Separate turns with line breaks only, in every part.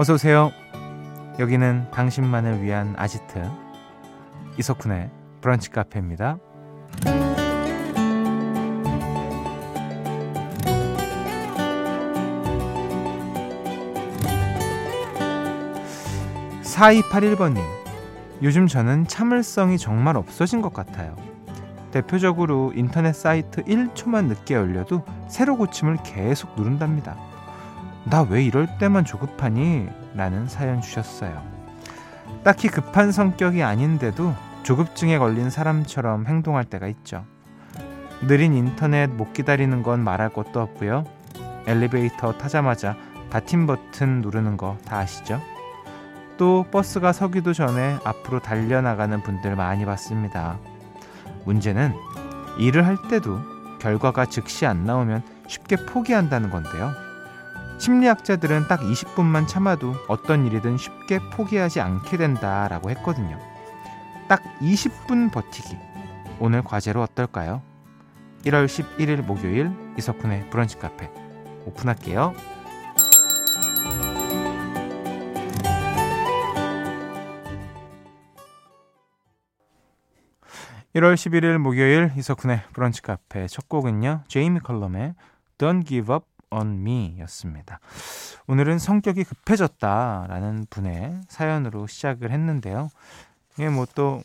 어서 오세요. 여기는 당신만을 위한 아지트 이석훈의 브런치 카페입니다. 4281번님, 요즘 저는 참을성이 정말 없어진 것 같아요. 대표적으로 인터넷 사이트 1초만 늦게 열려도 새로 고침을 계속 누른답니다. 나 왜 이럴 때만 조급하니? 라는 사연 주셨어요. 딱히 급한 성격이 아닌데도 조급증에 걸린 사람처럼 행동할 때가 있죠. 느린 인터넷 못 기다리는 건 말할 것도 없고요. 엘리베이터 타자마자 닫힘 버튼 누르는 거 다 아시죠? 또 버스가 서기도 전에 앞으로 달려나가는 분들 많이 봤습니다. 문제는 일을 할 때도 결과가 즉시 안 나오면 쉽게 포기한다는 건데요. 심리학자들은 딱 20분만 참아도 어떤 일이든 쉽게 포기하지 않게 된다라고 했거든요. 딱 20분 버티기. 오늘 과제로 어떨까요? 1월 11일 목요일 이석훈의 브런치 카페 오픈할게요. 1월 11일 목요일 이석훈의 브런치 카페 첫 곡은요. 제이미 컬럼의 Don't Give Up on Me 였습니다. 오늘은 성격이 급해졌다라는 분의 사연으로 시작을 했는데요. 이게 뭐 또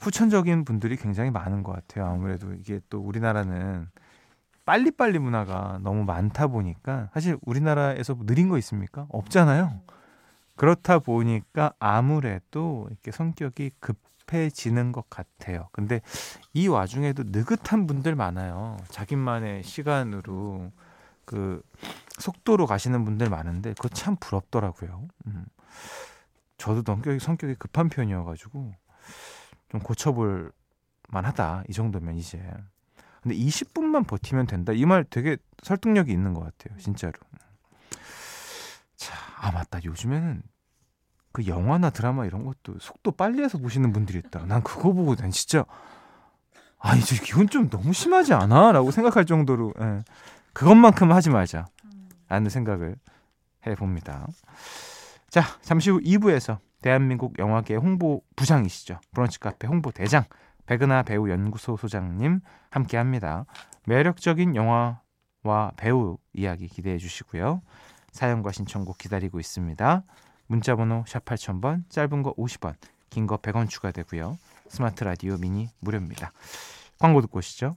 후천적인 분들이 굉장히 많은 것 같아요. 아무래도 이게 또 우리나라는 빨리빨리 문화가 너무 많다 보니까 사실 우리나라에서 뭐 느린 거 있습니까? 없잖아요. 그렇다 보니까 아무래도 이렇게 성격이 급 급해지는 것 같아요. 근데 이 와중에도 느긋한 분들 많아요. 자기만의 시간으로 그 속도로 가시는 분들 많은데 그거 참 부럽더라고요. 음. 저도 성격이 성격이 급한 편이어가지고 좀 고쳐볼 만하다 이 정도면 이제. 근데 20분만 버티면 된다 이 말 되게 설득력이 있는 것 같아요, 진짜로. 자, 아 맞다. 요즘에는 그 영화나 드라마 이런 것도 속도 빨리 해서 보시는 분들이 있다. 난 그거 보고 난 진짜 아 이제 이건 좀 너무 심하지 않아?라고 생각할 정도로 예. 그것만큼 하지 말자. 라는 생각을 해 봅니다. 자, 잠시 후 2부에서 대한민국 영화계 홍보 부장이시죠. 브런치 카페 홍보 대장 백은하 배우 연구소 소장님 함께 합니다. 매력적인 영화와 배우 이야기 기대해 주시고요. 사연과 신청곡 기다리고 있습니다. 문자 번호 샵 8000번, 짧은 거 50원, 긴 거 100원 추가되고요. 스마트 라디오 미니 무료입니다. 광고 듣고 오시죠.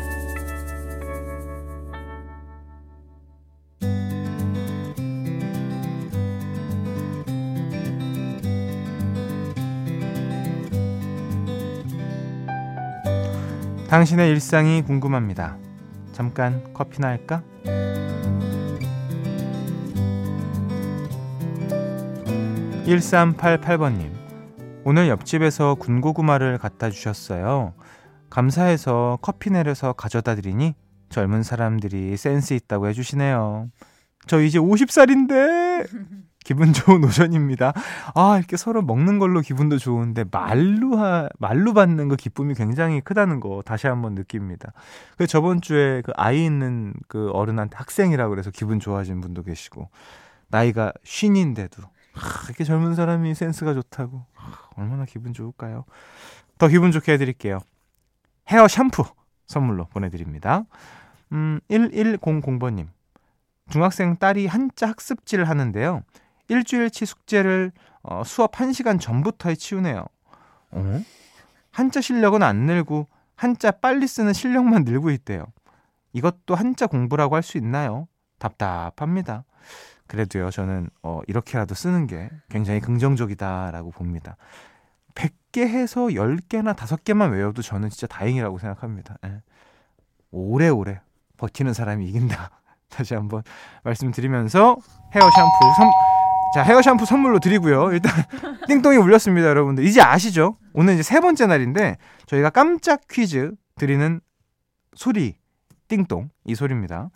당신의 일상이 궁금합니다. 잠깐 커피나 할까? 1388번님, 오늘 옆집에서 군고구마를 갖다 주셨어요. 감사해서 커피 내려서 가져다 드리니 젊은 사람들이 센스 있다고 해주시네요. 저 이제 50살인데 기분 좋은 오전입니다. 아, 이렇게 서로 먹는 걸로 기분도 좋은데 말로 하, 말로 받는 그 기쁨이 굉장히 크다는 거 다시 한번 느낍니다. 그 저번 주에 그 아이 있는 그 어른한테 학생이라고 그래서 기분 좋아진 분도 계시고 나이가 쉰인데도 아, 이렇게 젊은 사람이 센스가 좋다고 아, 얼마나 기분 좋을까요? 더 기분 좋게 해드릴게요. 헤어 샴푸 선물로 보내드립니다. 음, 1100번님. 중학생 딸이 한자 학습지를 하는데요. 일주일치 숙제를 어, 수업 1시간 전부터 해 치우네요. 어? 한자 실력은 안 늘고 한자 빨리 쓰는 실력만 늘고 있대요. 이것도 한자 공부라고 할 수 있나요? 답답합니다. 그래도요, 저는 어, 이렇게라도 쓰는 게 굉장히 긍정적이다라고 봅니다. 100개 해서 10개나 5개만 외워도 저는 진짜 다행이라고 생각합니다. 예. 오래오래 버티는 사람이 이긴다. 다시 한번 말씀드리면서 헤어 샴푸 선, 자, 헤어 샴푸 선물로 드리고요. 일단 띵동이 울렸습니다, 여러분들. 이제 아시죠? 오늘 이제 세 번째 날인데 저희가 깜짝 퀴즈 드리는 소리 띵동 이 소리입니다.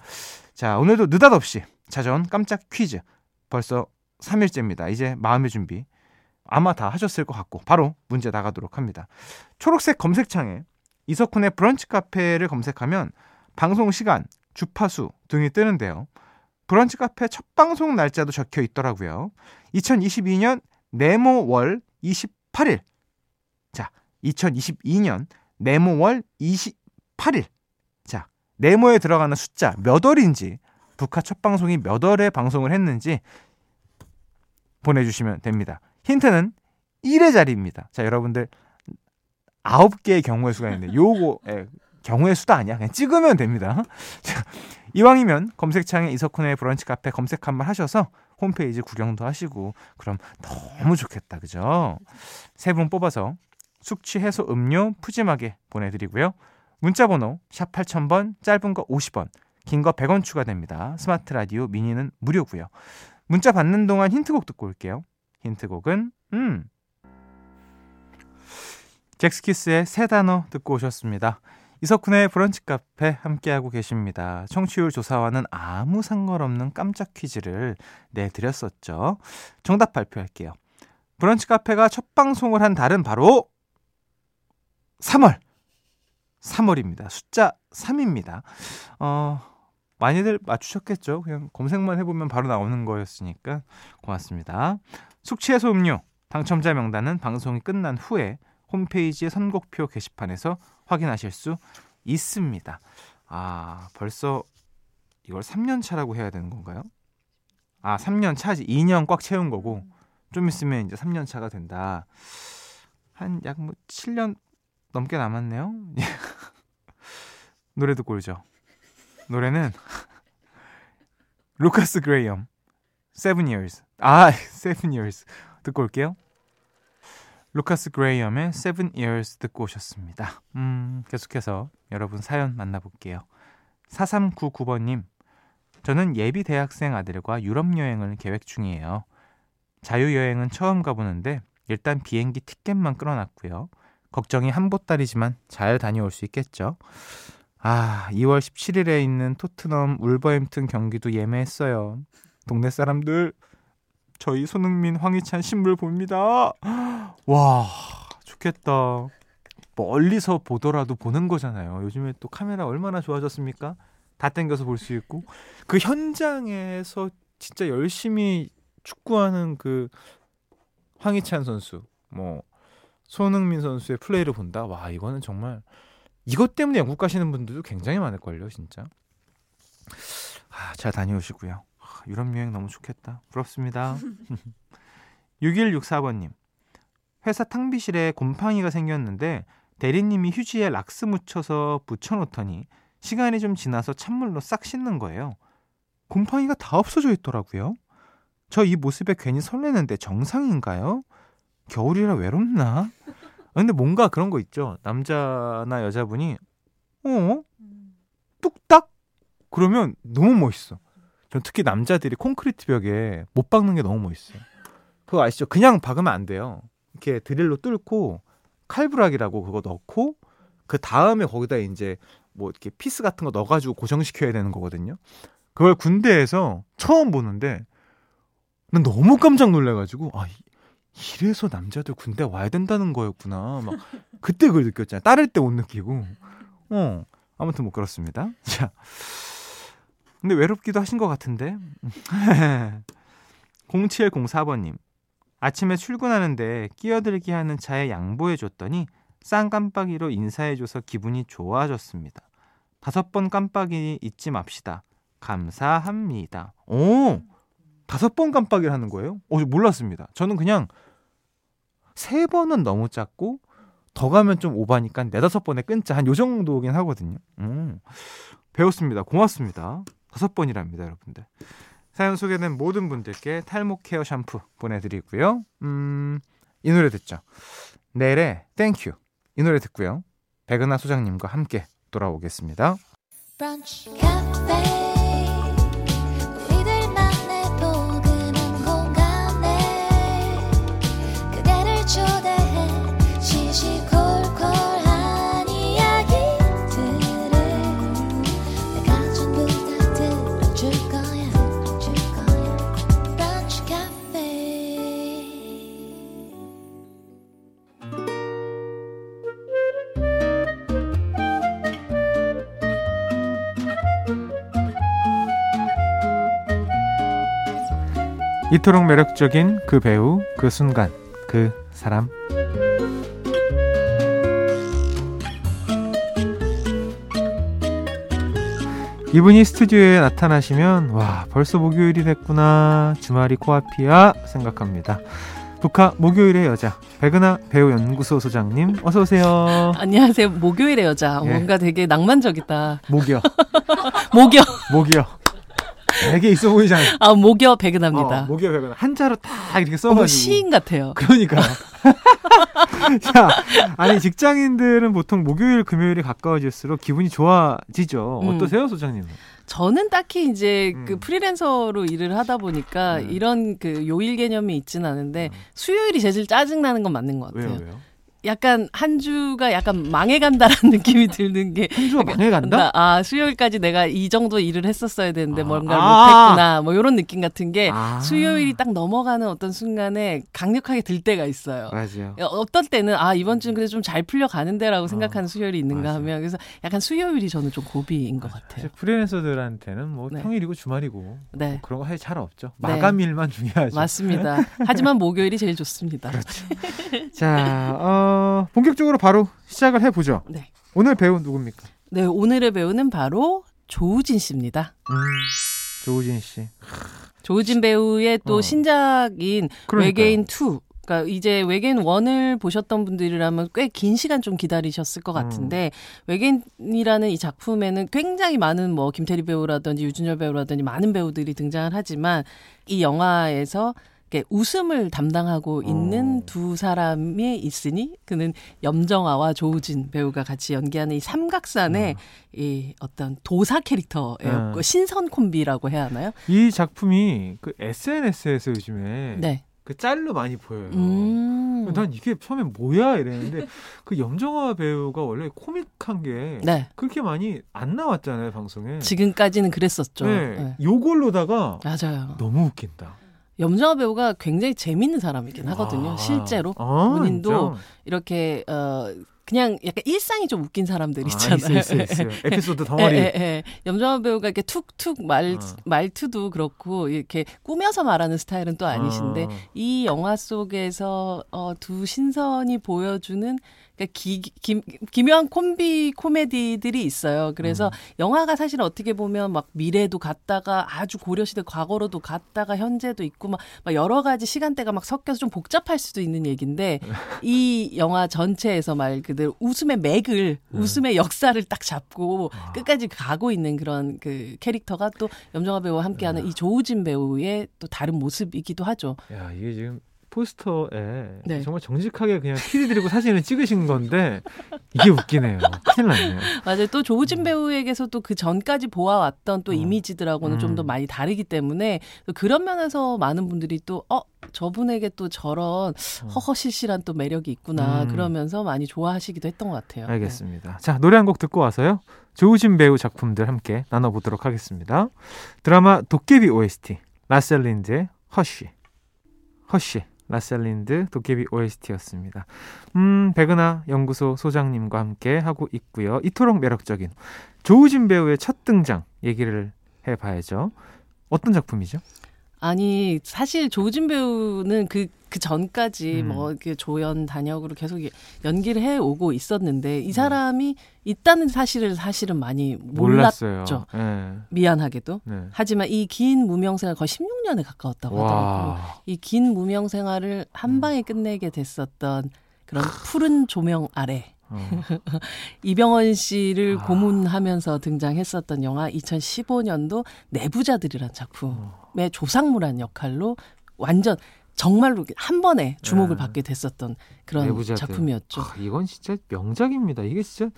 자, 오늘도 느닷없이 찾아온 깜짝 퀴즈. 벌써 3일째입니다. 이제 마음의 준비 아마 다 하셨을 것 같고 바로 문제 나가도록 합니다. 초록색 검색창에 이석훈의 브런치 카페를 검색하면 방송 시간, 주파수 등이 뜨는데요. 브런치 카페 첫 방송 날짜도 적혀 있더라고요. 2022년 네모월 28일. 자, 2022년 네모월 28일. 자, 네모에 들어가는 숫자 몇 월인지, 북한 첫 방송이 몇 월에 방송을 했는지 보내주시면 됩니다. 힌트는 1의 자리입니다. 자, 여러분들 9개의 경우의 수가 있는데 요거 예, 경우의 수도 아니야. 그냥 찍으면 됩니다. 자, 이왕이면 검색창에 이석훈의 브런치 카페 검색 한번 하셔서 홈페이지 구경도 하시고 그럼 너무 좋겠다. 그죠? 세 분 뽑아서 숙취 해소 음료 푸짐하게 보내드리고요. 문자 번호 샵 8000번 짧은 거 50원 긴 거 100원 추가됩니다. 스마트 라디오 미니는 무료고요. 문자 받는 동안 힌트곡 듣고 올게요. 힌트곡은 음 잭스키스의 새 단어 듣고 오셨습니다. 이석훈의 브런치 카페 함께하고 계십니다. 청취율 조사와는 아무 상관없는 깜짝 퀴즈를 내드렸었죠. 정답 발표할게요. 브런치 카페가 첫 방송을 한 달은 바로 3월. 3월입니다. 숫자 3입니다. 어, 많이들 맞추셨겠죠? 그냥 검색만 해보면 바로 나오는 거였으니까 고맙습니다. 숙취해소 음료 당첨자 명단은 방송이 끝난 후에 홈페이지 선곡표 게시판에서 확인하실 수 있습니다. 아, 벌써 이걸 3년 차라고 해야 되는 건가요? 아, 3년 차지. 2년 꽉 채운 거고 좀 있으면 이제 3년 차가 된다. 한 약 뭐 7년 넘게 남았네요. 노래 듣고 오죠. 노래는 루카스 그레이엄 Seven Years. 아, Seven Years 듣고 올게요. 루카스 그레이엄의 Seven Years 듣고 오셨습니다. 음, 계속해서 여러분 사연 만나볼게요. 4399번님, 저는 예비 대학생 아들과 유럽 여행을 계획 중이에요. 자유여행은 처음 가보는데 일단 비행기 티켓만 끊어놨고요. 걱정이 한보따리지만 잘 다녀올 수 있겠죠. 아, 2월 17일에 있는 토트넘 울버햄튼 경기도 예매했어요. 동네 사람들 저희 손흥민, 황희찬 신물 봅니다. 와, 좋겠다. 멀리서 보더라도 보는 거잖아요. 요즘에 또 카메라 얼마나 좋아졌습니까? 다 땡겨서 볼 수 있고 그 현장에서 진짜 열심히 축구하는 그 황희찬 선수, 뭐 손흥민 선수의 플레이를 본다. 와, 이거는 정말 이것 때문에 영국 가시는 분들도 굉장히 많을 걸요, 진짜. 아, 잘 다녀오시고요. 유럽 여행 너무 좋겠다. 부럽습니다. 6164번님. 회사 탕비실에 곰팡이가 생겼는데 대리님이 휴지에 락스 묻혀서 붙여놓더니 시간이 좀 지나서 찬물로 싹 씻는 거예요. 곰팡이가 다 없어져 있더라고요. 저 이 모습에 괜히 설레는데 정상인가요? 겨울이라 외롭나? 근데 뭔가 그런 거 있죠. 남자나 여자분이 어? 뚝딱? 그러면 너무 멋있어. 전 특히 남자들이 콘크리트 벽에 못 박는 게 너무 멋있어요. 그거 아시죠? 그냥 박으면 안 돼요. 이렇게 드릴로 뚫고 칼브럭이라고 그거 넣고 그 다음에 거기다 이제 뭐 이렇게 피스 같은 거 넣어가지고 고정시켜야 되는 거거든요. 그걸 군대에서 처음 보는데 난 너무 깜짝 놀래가지고 아 이래서 남자들 군대 와야 된다는 거였구나. 막 그때 그걸 느꼈잖아요. 따를 때 못 느끼고. 어 아무튼 뭐 그렇습니다. 자. 근데 외롭기도 하신 것 같은데. 0704번님. 아침에 출근하는데 끼어들기 하는 차에 양보해 줬더니 쌍깜빡이로 인사해 줘서 기분이 좋아졌습니다. 다섯 번 깜빡이 잊지 맙시다. 감사합니다. 오! 다섯 번 깜빡이를 하는 거예요? 어, 몰랐습니다. 저는 그냥 세 번은 너무 작고 더 가면 좀 오바니까 네다섯 번에 끊자 한 요 정도긴 하거든요. 음, 배웠습니다. 고맙습니다. 다섯 번이랍니다, 여러분들. 사연 소개된 모든 분들께 탈모 케어 샴푸 보내드리고요. 음, 이 노래 듣죠. 넬의 땡큐. 이 노래 듣고요. 백은하 소장님과 함께 돌아오겠습니다. 브런치, 이토록 매력적인 그 배우, 그 순간, 그 사람. 이분이 스튜디오에 나타나시면 와 벌써 목요일이 됐구나 주말이 코앞이야 생각합니다. 북카 목요일의 여자 백은하 배우 연구소 소장님 어서 오세요.
안녕하세요 목요일의 여자
예.
뭔가 되게 낭만적이다.
목요
목요
목요 되게 있어 보이잖아요.
아 목요 백은합니다.
어, 목요 백은 한자로 딱 이렇게 써가지고
시인 같아요.
그러니까. 자, 아니 직장인들은 보통 목요일, 금요일이 가까워질수록 기분이 좋아지죠.
음.
어떠세요, 소장님?
저는 딱히 이제
음.
그 프리랜서로 일을 하다 보니까
네.
이런 그 요일 개념이 있진 않은데
음.
수요일이 제일 짜증 나는 건 맞는 것 같아요.
왜요, 왜요?
약간 한 주가 약간 망해간다라는 느낌이 드는 게
한 주가 망해간다?
나, 아 수요일까지 내가 이 정도 일을 했었어야 되는데
아.
뭔가를
아.
못했구나 뭐 이런 느낌 같은 게
아.
수요일이 딱 넘어가는 어떤 순간에 강력하게 들 때가 있어요.
맞아요.
어, 어떤 때는 아 이번 주는 그래도 좀 잘 풀려 가는데라고 생각하는 수요일이 있는가
어. 맞아.
하면 그래서 약간 수요일이 저는 좀 고비인 것 같아요.
사실 프리랜서들한테는 뭐
네.
평일이고 주말이고
네
뭐 그런 거할잘 없죠.
네.
마감일만 중요하죠.
맞습니다. 하지만 목요일이 제일 좋습니다.
그렇죠. 자, 어, 본격적으로 바로 시작을 해보죠.
네.
오늘 배우 누굽니까?
네 오늘의 배우는 바로 조우진 씨입니다.
음, 조우진 씨.
조우진 배우의 또
어.
신작인
그러니까요.
외계인 2. 그러니까 이제 외계인 1을 보셨던 분들이라면 꽤 긴 시간 좀 기다리셨을 것 같은데 외계인이라는 이 작품에는 굉장히 많은 뭐 김태리 배우라든지 유준열 배우라든지 많은 배우들이 등장을 하지만 이 영화에서 웃음을 담당하고 있는
어.
두 사람이 있으니 그는 염정아와 조우진 배우가 같이 연기하는 이 삼각산의 이 어떤 도사 캐릭터예요.
어.
그 신선 콤비라고 해야 하나요?
이 작품이 그 SNS에서 요즘에
네.
그 짤로 많이 보여요.
음.
난 이게 처음에 뭐야 이랬는데 그 염정아 배우가 원래 코믹한 게
네.
그렇게 많이 안 나왔잖아요 방송에.
지금까지는 그랬었죠.
네,
네.
요걸로다가
맞아요.
너무 웃긴다.
염정아 배우가 굉장히 재밌는 사람이긴 하거든요.
아.
실제로
아,
본인도
진짜?
이렇게 어 그냥 약간 일상이 좀 웃긴 사람들
아,
있잖아요.
있어, 있어, 있어요. 에피소드
예,
덩어리.
예, 예. 염정아 배우가 이렇게 툭툭 말
어.
말투도 그렇고 이렇게 꾸며서 말하는 스타일은 또 아니신데
어.
이 영화 속에서 어, 두 신선이 보여주는 그러니까 기, 기, 기묘한 콤비 코미디들이 있어요. 그래서
음.
영화가 사실 어떻게 보면 막 미래도 갔다가 아주 고려시대 과거로도 갔다가 현재도 있고 막, 막 여러 가지 시간대가 막 섞여서 좀 복잡할 수도 있는 얘기인데 이 영화 전체에서 말 그대로 웃음의 맥을
네.
웃음의 역사를 딱 잡고
아.
끝까지 가고 있는 그런 그 캐릭터가 또 염정아 배우와 함께하는
네.
이 조우진 배우의 또 다른 모습이기도 하죠.
야 이게 지금 포스터에
네.
정말 정직하게 그냥 키리 드리고 사진을 찍으신 건데 이게 웃기네요. 큰일 났네요.
맞아요. 또 조우진 배우에게서도 그 전까지 보아왔던 또
음. 어.
이미지들하고는 좀더
음.
많이 다르기 때문에 또 그런 면에서 많은 분들이 또 어, 저분에게 또 저런 허허실실한 또 매력이 있구나
음.
그러면서 많이 좋아하시기도 했던 것 같아요.
알겠습니다. 자 노래 한 곡 듣고 와서요. 조우진 배우 작품들 함께 나눠보도록 하겠습니다. 드라마 도깨비 OST 라쎄 린드의 Hush Hush 라쎄 린드 도깨비 OST였습니다. 음 백은하 연구소 소장님과 함께 하고 있고요. 이토록 매력적인 조우진 배우의 첫 등장 얘기를 해봐야죠. 어떤 작품이죠?
아니 사실 조우진 배우는 그, 그 전까지
음.
뭐 이렇게 조연 단역으로 계속 연기를 해 오고 있었는데
음.
이 사람이 있다는 사실을 사실은 많이
몰랐어요.
몰랐죠.
네.
미안하게도.
네.
하지만 이 긴 무명 생활 거의 16년에 가까웠다고 하더라고요.
와.
이긴 무명 생활을 한 방에 끝내게 됐었던 그런 푸른 조명 아래
어.
이병헌 씨를
아.
고문하면서 등장했었던 영화 2015년도 내부자들이란 작품의 조상무란 역할로 완전 정말로 한 번에 주목을
네.
받게 됐었던 그런
내부자들.
작품이었죠.
아, 이건 진짜 명작입니다. 이게 진짜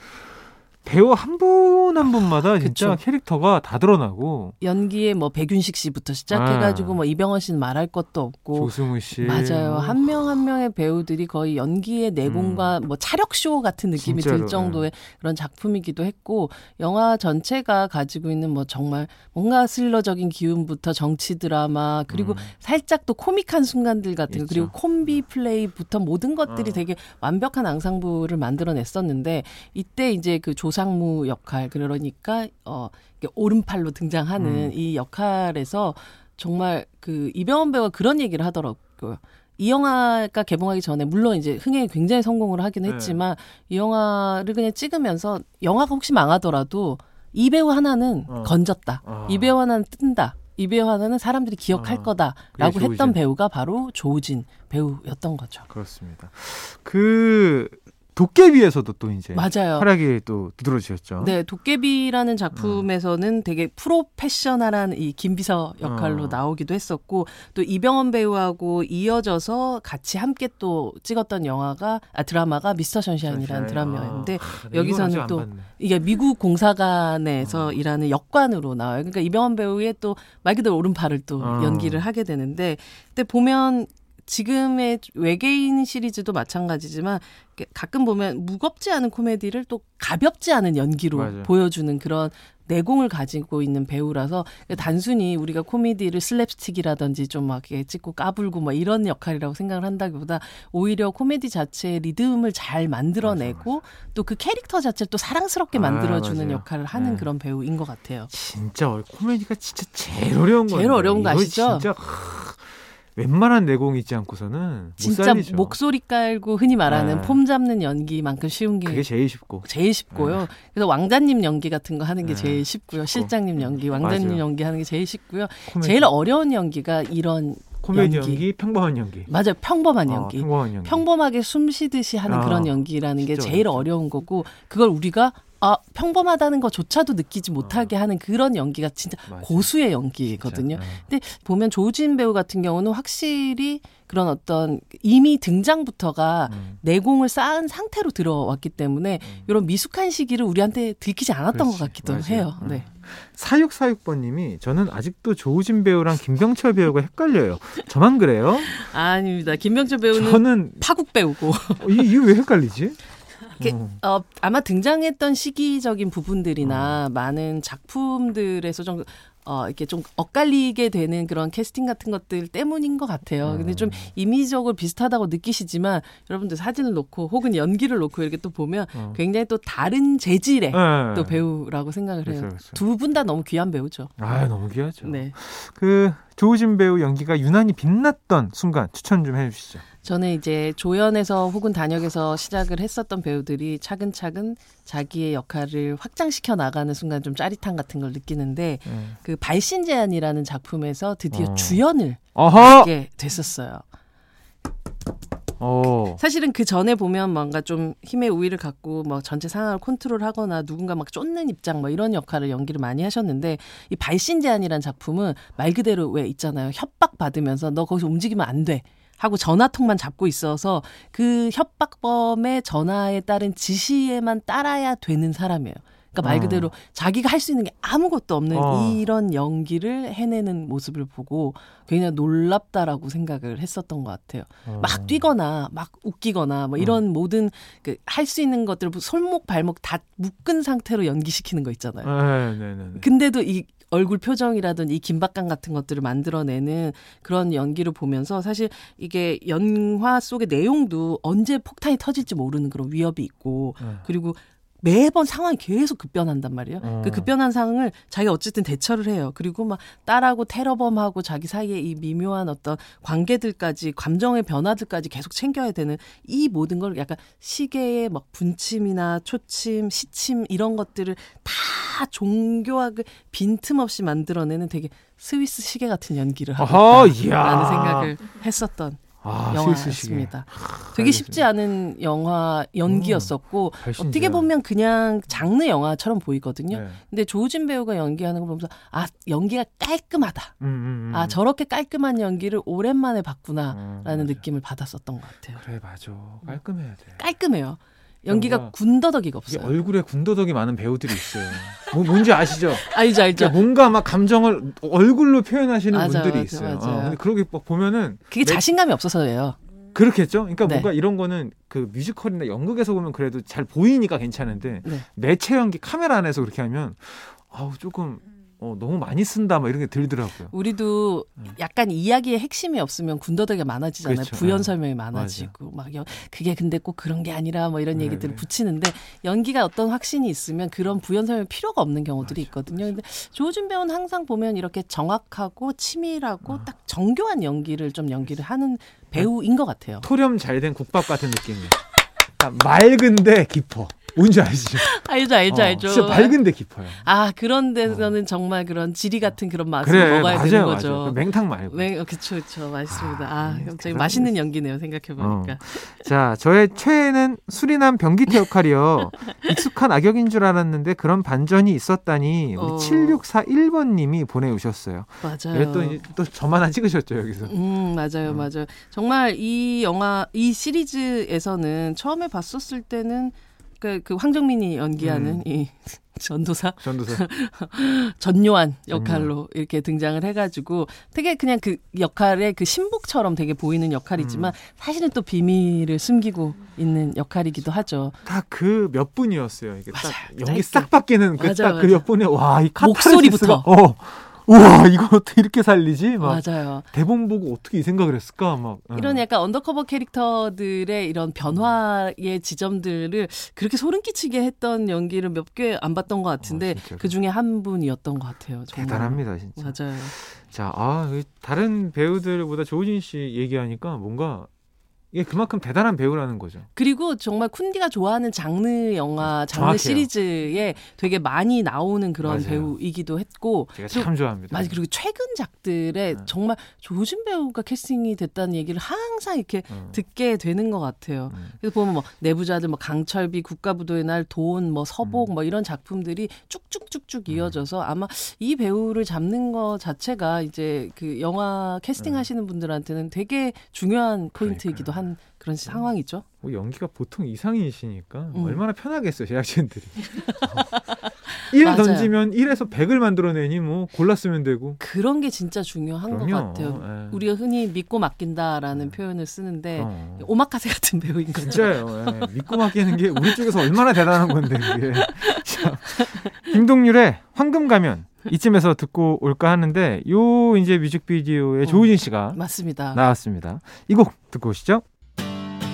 배우 한 분 한 분마다 진짜
그쵸.
캐릭터가 다 드러나고
연기에 뭐 백윤식 씨부터 시작해가지고
아.
뭐 이병헌 씨는 말할 것도 없고
조승우 씨
맞아요. 뭐한명한 명의 배우들이 거의 연기의 내공과 뭐 차력 쇼 같은 느낌이
음. 진짜로, 예.
들 정도의 그런 작품이기도 했고 영화 전체가 가지고 있는 뭐 정말 뭔가 스릴러적인 기운부터 정치 드라마 그리고
음.
살짝 또 코믹한 순간들 같은 거. 그리고 콤비 플레이부터 모든 것들이
어.
되게 완벽한 앙상블을 만들어냈었는데 이때 이제 그 조 상무 역할 그러니까 어 오른팔로 등장하는
음.
이 역할에서 정말 그 이병헌 배우가 그런 얘기를 하더라고요. 이 영화가 개봉하기 전에 물론 이제 흥행이 굉장히 성공을 하긴
네.
했지만 이 영화를 그냥 찍으면서 영화가 혹시 망하더라도 이 배우 하나는
어.
건졌다.
아.
이 배우 하나는 뜬다. 이 배우 하나는 사람들이 기억할
아.
거다라고 했던. 배우가 바로 조우진 배우였던 거죠.
그렇습니다. 그 도깨비에서도 또 이제
맞아요.
활약이 또 두드러지셨죠.
네, 도깨비라는 작품에서는 되게 프로페셔널한 이 김비서 역할로
어.
나오기도 했었고 또 이병헌 배우하고 이어져서 같이 함께 또 찍었던 영화가 아 드라마가 미스터 션샤인이라는 드라마였는데
아,
여기서는 또. 이게 미국 공사관에서
어.
일하는 역관으로 나와요. 그러니까 이병헌 배우의 또 말 그대로 오른팔을 또
어.
연기를 하게 되는데 근데 보면 지금의 외계인 시리즈도 마찬가지지만 가끔 보면 무겁지 않은 코미디를 또 가볍지 않은 연기로
맞아요.
보여주는 그런 내공을 가지고 있는 배우라서 단순히 우리가 코미디를 슬랩스틱이라든지 좀막 이렇게 찍고 까불고 뭐 이런 역할이라고 생각을 한다기보다 오히려 코미디 자체의 리듬을 잘 만들어내고 또 그 캐릭터 자체를 또 사랑스럽게
아,
만들어주는
맞아요.
역할을 하는
네.
그런 배우인 것 같아요.
진짜 어- 코미디가 진짜 제일 어려운 거예요.
제일 어려운 거 아시죠?
진짜 하, 웬만한 내공 있지 않고서는 못
진짜. 목소리 깔고 흔히 말하는
네.
폼 잡는 연기만큼 쉬운 게
그게 제일 쉽고.
제일 쉽고요. 그래서 왕자님 연기 같은 거 하는 게
네.
제일 쉽고요. 실장님 연기, 왕자님
맞아요.
연기 하는 게 제일 쉽고요.
코미디.
제일 어려운 연기가 이런
코미디
연기.
연기, 평범한 연기.
맞아요. 평범한
어,
연기.
평범한 연기.
평범하게 숨 쉬듯이 하는
아,
그런 연기라는 게 제일
어렵죠.
어려운 거고 그걸 우리가 아 평범하다는 것조차도 느끼지 못하게 하는 그런 연기가 진짜
맞아요.
고수의 연기거든요.
진짜, 네.
근데 보면 조진 배우 같은 경우는 확실히 그런 어떤 이미 등장부터가
음.
내공을 쌓은 상태로 들어왔기 때문에 이런 미숙한 시기를 우리한테 들키지 않았던
그렇지.
것 같기도
맞아요.
해요.
음.
네.
사육사육번님이 저는 아직도 조우진 배우랑 김병철 배우가 헷갈려요. 저만 그래요?
아닙니다. 김병철 배우는
저는
파국 배우고
어, 이- 이게 왜 헷갈리지?
이게
어.
어, 아마 등장했던 시기적인
어.
부분들이나 많은 작품들에서 좀 어, 이렇게 좀 엇갈리게 되는 그런 캐스팅 같은 것들 때문인 것 같아요. 근데 좀
음.
이미지적으로 비슷하다고 느끼시지만 여러분들 사진을 놓고 혹은 연기를 놓고 이렇게 또 보면
어.
굉장히 또 다른 재질의
네.
또 배우라고 생각을 해요.
그렇죠, 그렇죠.
두분 다 너무 귀한 배우죠.
아 너무 귀하죠.
네.
그 조우진 배우 연기가 유난히 빛났던 순간 추천 좀 해주시죠.
저는 이제 조연에서 혹은 단역에서 시작을 했었던 배우들이 차근차근 자기의 역할을 확장시켜 나가는 순간 좀 짜릿함 같은 걸 느끼는데
네.
그 발신제안이라는 작품에서 드디어
어.
주연을. 하게 됐었어요.
어.
사실은 그 전에 보면 뭔가 좀 힘의 우위를 갖고 뭐 전체 상황을 컨트롤하거나 누군가 막 쫓는 입장 뭐 이런 역할을 연기를 많이 하셨는데 이 발신 제한이라는 작품은 말 그대로 왜 있잖아요 협박 받으면서 너 거기서 움직이면 안 돼. 하고 전화통만 잡고 있어서 그 협박범의 전화에 따른 지시에만 따라야 되는 사람이에요. 그러니까 말
어.
그대로 자기가 할 수 있는 게 아무것도 없는
어.
이런 연기를 해내는 모습을 보고 굉장히 놀랍다라고 생각을 했었던 것 같아요.
어.
막 뛰거나 막 웃기거나 뭐 이런 모든 그 할 수 있는 것들을 손목 발목 다 묶은 상태로 연기시키는 거 있잖아요.
네, 네, 네. 네.
근데도 이 얼굴 표정이라든지 이 긴박감 같은 것들을 만들어내는 그런 연기를 보면서 사실 이게 영화 속의 내용도 언제 폭탄이 터질지 모르는 그런 위협이 있고
네.
그리고 매번 상황이 계속 급변한단 말이에요.
어.
그 급변한 상황을 자기가 어쨌든 대처를 해요. 그리고 막 딸하고 테러범하고 자기 사이에 이 미묘한 어떤 관계들까지 감정의 변화들까지 계속 챙겨야 되는 이 모든 걸 약간 시계의 막 분침이나 초침, 시침 이런 것들을 다 종교하게 빈틈없이 만들어내는 되게 스위스 시계 같은 연기를 하고 있다라는. 생각을 했었던
아.
영화였습니다. 되게 쉽지 않은 영화 연기였었고
발신제한.
어떻게 보면 그냥 장르 영화처럼 보이거든요.
네.
근데 조우진 배우가 연기하는 거 보면서 아 연기가 깔끔하다.
음, 음, 음.
아 저렇게 깔끔한 연기를 오랜만에 봤구나라는
음.
느낌을 받았었던 것 같아요.
그래 맞아. 깔끔해야 돼.
깔끔해요. 연기가
뭔가
군더더기가 없어요.
얼굴에 군더더기 많은 배우들이 있어요. 뭐, 뭔지 아시죠?
알죠 알죠.
그러니까 뭔가 막 감정을 얼굴로 표현하시는
맞아,
분들이 있어요.
맞아요.
어, 근데 그러게 막 보면은
그게
매-
자신감이 없어서예요.
그렇겠죠. 그러니까
네.
뭔가 이런 거는 그 뮤지컬이나 연극에서 보면 그래도 잘 보이니까 괜찮은데
네.
매체 연기 카메라 안에서 그렇게 하면 아우 조금 어, 너무 많이 쓴다 막 이런 게 들더라고요.
우리도
음.
약간 이야기의 핵심이 없으면 군더더기가 많아지잖아요.
그렇죠.
부연
네.
설명이 많아지고 막 여- 그게 근데 꼭 그런 게 아니라 뭐 이런
네,
얘기들을
네.
붙이는데 연기가 어떤 확신이 있으면 그런 부연 설명 필요가 없는 경우들이 있거든요. 근데 조준 배우는 항상 보면 이렇게 정확하고 치밀하고
아.
딱 정교한 연기를 좀 연기를 하는 배우인 것 같아요.
토렴 잘 된 국밥 같은 느낌이에요. 맑은데 깊어. 뭔지 알죠?
알죠, 알죠,
어,
알죠.
진짜 맑은데 깊어요.
아 그런 데서는 정말 그런 지리 같은 그런 맛을
그래,
먹어야
맞아요,
되는
맞아요.
거죠.
그 맹탕 말고.
네, 그쵸, 그쵸, 맞습니다. 아,
아,
갑자기
대단하네.
맛있는 연기네요, 생각해 보니까.
자, 저의 최애는 수리남 변기태 역할이요. 익숙한 악역인 줄 알았는데 그런 반전이 있었다니 우리
어.
7641번님이 보내주셨어요.
맞아요.
왜 또, 또 저만 하나 찍으셨죠, 여기서.
음, 맞아요,
음.
맞아요. 정말 이 영화, 이 시리즈에서는 처음에 봤었을 때는 그, 그 황정민이 연기하는
음.
이 전도사
전도사.
전요한 역할로 이렇게 등장을 해가지고 되게 그냥 그 역할의 그 심복처럼 되게 보이는 역할이지만
음.
사실은 또 비밀을 숨기고 있는 역할이기도 하죠.
다 그 몇 분이었어요. 이게 딱
맞아요.
연기. 싹 바뀌는 그
맞아,
딱 그
맞아.
몇 분에 와, 이
목소리부터.
어. 우와, 이거 어떻게 이렇게 살리지? 막
맞아요.
대본 보고 어떻게 이 생각을 했을까? 막 어.
이런 약간 undercover 캐릭터들의 이런 변화의 지점들을 그렇게 소름 끼치게 했던 연기를 몇 개 안 봤던 것 같은데
어, 진짜로.
그 중에 한 분이었던 것 같아요. 정말.
대단합니다, 진짜.
맞아요.
자, 아, 이 다른 배우들보다 조우진 씨 얘기하니까 뭔가 이게 그만큼 대단한 배우라는 거죠.
그리고 정말 쿤디가 좋아하는 장르 영화, 장르
정확해요.
시리즈에 되게 많이 나오는 그런
맞아요.
배우이기도 했고
제가 참 좋아합니다.
맞아 그리고 최근 작들에
네.
정말 조준 배우가 캐스팅이 됐다는 얘기를 항상 이렇게
어.
듣게 되는 것 같아요.
음.
그래서 보면 뭐 내부자들 뭐 강철비 국가부도의 날 돈 뭐 서복
음.
뭐 이런 작품들이 쭉쭉쭉쭉 이어져서 아마 이 배우를 잡는 것 자체가 이제 그 영화 캐스팅
음.
하시는 분들한테는 되게 중요한 포인트이기도 한 그런 상황이죠.
뭐 연기가 보통 이상이시니까
음.
얼마나 편하겠어요 제작진들이. 1
맞아요.
던지면 1에서 100을 만들어내니 뭐 골랐으면 되고.
그런 게 진짜 중요한 것
그럼요.
같아요.
예.
우리가 흔히 믿고 맡긴다라는
음.
표현을 쓰는데
어.
오마카세 같은 배우인 거죠.
진짜요. 예. 믿고 맡기는 게 우리 쪽에서 얼마나 대단한 건데 그게. 자, 김동률의 황금 가면 이쯤에서 듣고 올까 하는데 요 이제 뮤직비디오에
어.
조우진 씨가
맞습니다.
나왔습니다. 이 곡 듣고 오시죠.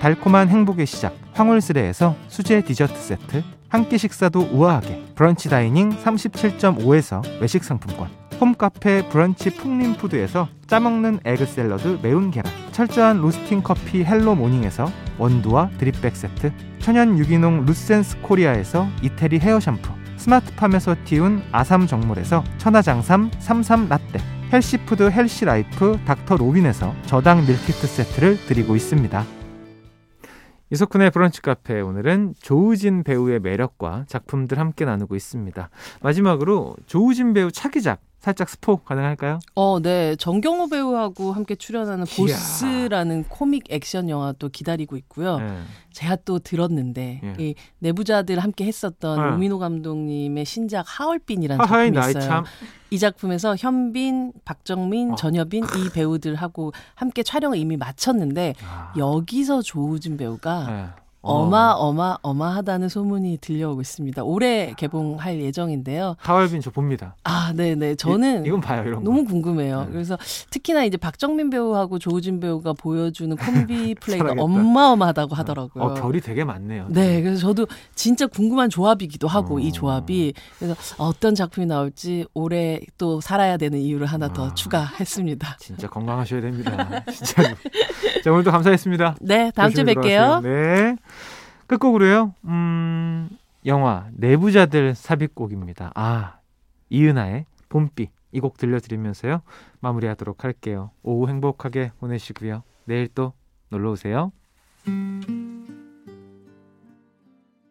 달콤한 행복의 시작 황홀스레에서 수제 디저트 세트, 한 끼 식사도 우아하게 브런치 다이닝 37.5에서 외식 상품권, 홈카페 브런치 풍림푸드에서 짜먹는 에그 샐러드 매운 계란, 철저한 로스팅 커피 헬로 모닝에서 원두와 drip bag 세트, 천연 유기농 루센스 코리아에서 이태리 헤어 샴푸, 스마트팜에서 띄운 아삼 정물에서 천하장삼 삼삼 라떼, 헬시푸드 헬시라이프 닥터 로빈에서 저당 밀키트 세트를 드리고 있습니다. 이석훈의 브런치 카페 오늘은 조우진 배우의 매력과 작품들 함께 나누고 있습니다. 마지막으로 조우진 배우 차기작 살짝 스포 가능할까요?
어, 네. 정경호 배우하고 함께 출연하는. 보스라는 코믹 액션 영화도 기다리고 있고요.
네.
제가 또 들었는데
예.
이 내부자들 함께 했었던
네.
오민호 감독님의 신작 하얼빈이라는
하하이
작품이 있어요.
참
이 작품에서 현빈, 박정민,
어.
전여빈 이 배우들하고 함께 촬영을 이미 마쳤는데
아,
여기서 조우진 배우가
네. 어.
어마어마어마하다는 소문이 들려오고 있습니다. 올해 개봉할 예정인데요.
하얼빈 저 봅니다.
아, 네 네. 저는
이, 건 봐요 이런 거.
너무 궁금해요.
네.
그래서 특히나 이제 박정민 배우하고 조우진 배우가 보여주는 콤비 플레이가. 어마어마하다고 하더라고요.
어 결이 되게 많네요.
네, 그래서 저도 진짜 궁금한 조합이기도 하고
어.
이 조합이 그래서 어떤 작품이 나올지 올해 또 살아야 되는 이유를 하나 더
아.
추가했습니다.
진짜 건강하셔야 됩니다. 진짜로. 자 오늘도 감사했습니다.
네, 다음 주에 뵐게요.
들어가세요. 네. 끝곡으로요. 음, 영화 내부자들 삽입곡입니다. 아, 이은하의 봄비 이 곡 들려드리면서요. 마무리하도록 할게요. 오후 행복하게 보내시고요. 내일 또 놀러 오세요.